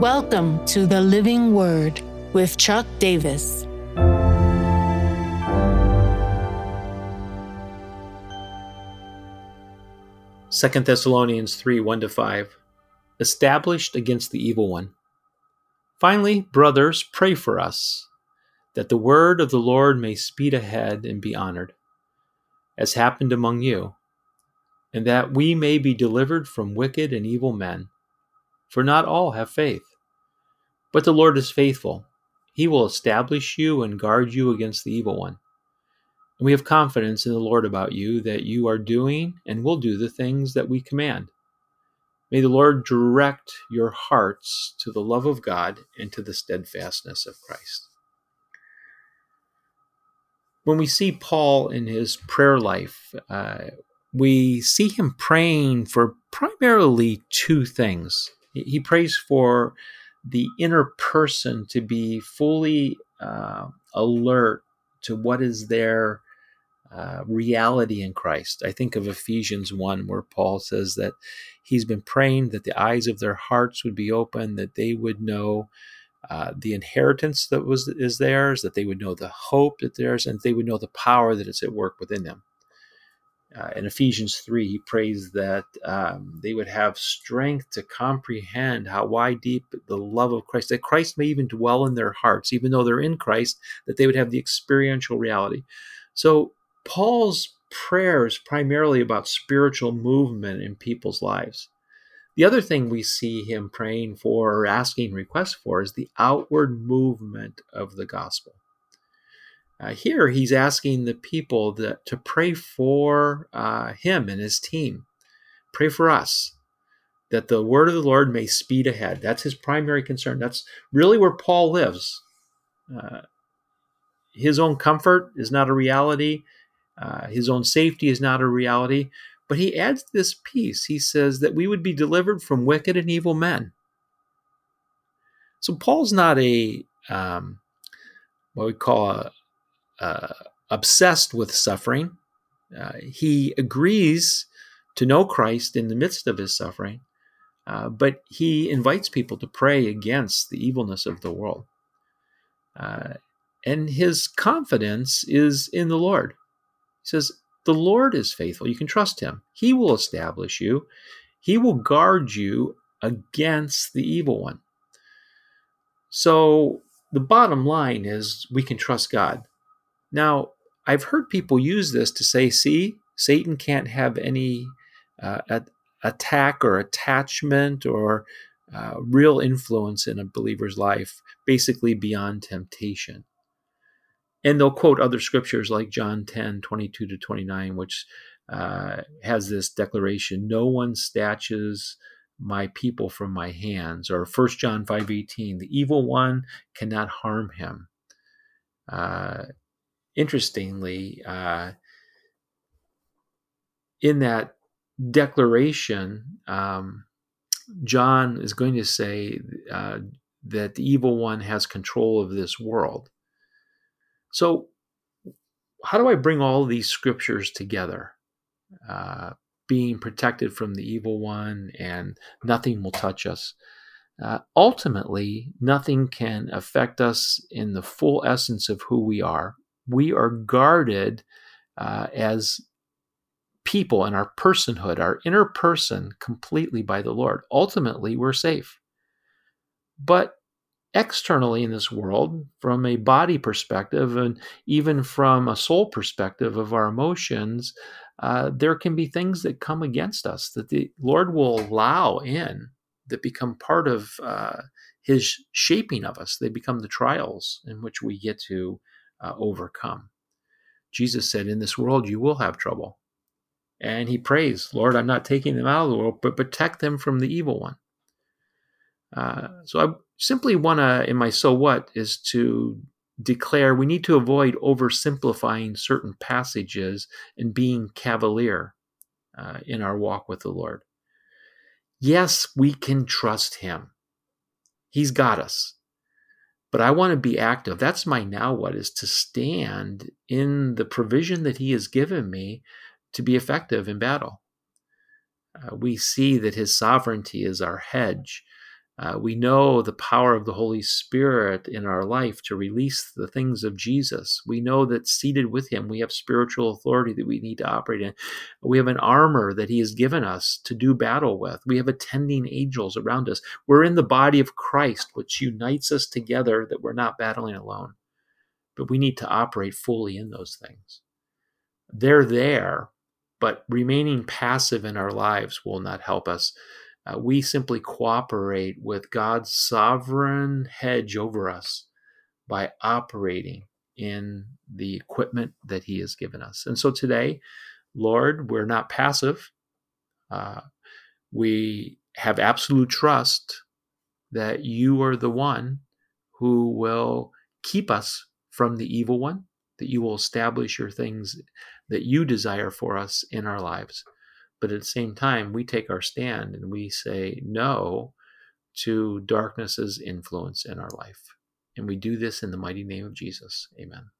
Welcome to the Living Word with Chuck Davis. Second Thessalonians 3 1 to 5. Established against the evil one. Finally, brothers, pray for us, that the word of the Lord may speed ahead and be honored, as happened among you, and that we may be delivered from wicked and evil men. For not all have faith. But the Lord is faithful. He will establish you and guard you against the evil one. And we have confidence in the Lord about you that you are doing and will do the things that we command. May the Lord direct your hearts to the love of God and to the steadfastness of Christ. When we see Paul in his prayer life, uh, we see him praying for primarily two things. He prays for the inner person to be fully uh, alert to what is their uh, reality in Christ. I think of Ephesians 1, where Paul says that he's been praying that the eyes of their hearts would be open, that they would know uh, the inheritance that was is theirs, that they would know the hope that theirs, and they would know the power that is at work within them. Uh, in Ephesians 3, he prays that um, they would have strength to comprehend how wide, deep the love of Christ, that Christ may even dwell in their hearts, even though they're in Christ, that they would have the experiential reality. So, Paul's prayer is primarily about spiritual movement in people's lives. The other thing we see him praying for or asking requests for is the outward movement of the gospel. Uh, here, he's asking the people that, to pray for uh, him and his team. Pray for us that the word of the Lord may speed ahead. That's his primary concern. That's really where Paul lives. Uh, his own comfort is not a reality, uh, his own safety is not a reality. But he adds this piece. He says that we would be delivered from wicked and evil men. So Paul's not a um, what we call a, uh, obsessed with suffering. Uh, he agrees to know Christ in the midst of his suffering, uh, but he invites people to pray against the evilness of the world. Uh, and his confidence is in the Lord. He says, The Lord is faithful. You can trust him. He will establish you, he will guard you against the evil one. So, the bottom line is we can trust God. Now, I've heard people use this to say, see, Satan can't have any uh, attack or attachment or uh, real influence in a believer's life, basically beyond temptation. And they'll quote other scriptures like John 10, 22 to 29, which uh, has this declaration No one snatches my people from my hands, or 1 John 5, 18, the evil one cannot harm him. Uh, interestingly, uh, in that declaration, um, John is going to say uh, that the evil one has control of this world. So, how do I bring all these scriptures together? Uh, being protected from the evil one and nothing will touch us. Uh, ultimately, nothing can affect us in the full essence of who we are we are guarded uh, as people and our personhood, our inner person, completely by the Lord. Ultimately, we're safe. But externally in this world, from a body perspective and even from a soul perspective of our emotions, uh, there can be things that come against us that the Lord will allow in that become part of uh, His shaping of us. They become the trials in which we get to uh, overcome. Jesus said, In this world you will have trouble. And he prays, Lord, I'm not taking them out of the world, but protect them from the evil one. Uh, so I simply want to, in my so what, is to declare we need to avoid oversimplifying certain passages and being cavalier uh, in our walk with the Lord. Yes, we can trust Him. He's got us but I want to be active. That's my now what is to stand in the provision that He has given me to be effective in battle. Uh, we see that His sovereignty is our hedge. Uh, we know the power of the Holy Spirit in our life to release the things of Jesus. We know that seated with Him, we have spiritual authority that we need to operate in. We have an armor that He has given us to do battle with. We have attending angels around us. We're in the body of Christ, which unites us together that we're not battling alone. But we need to operate fully in those things. They're there, but remaining passive in our lives will not help us uh, we simply cooperate with God's sovereign hedge over us by operating in the equipment that He has given us. And so today, Lord, we're not passive. Uh, we have absolute trust that you are the one who will keep us from the evil one, that you will establish your things that you desire for us in our lives. But at the same time, we take our stand and we say no to darkness's influence in our life. And we do this in the mighty name of Jesus. Amen.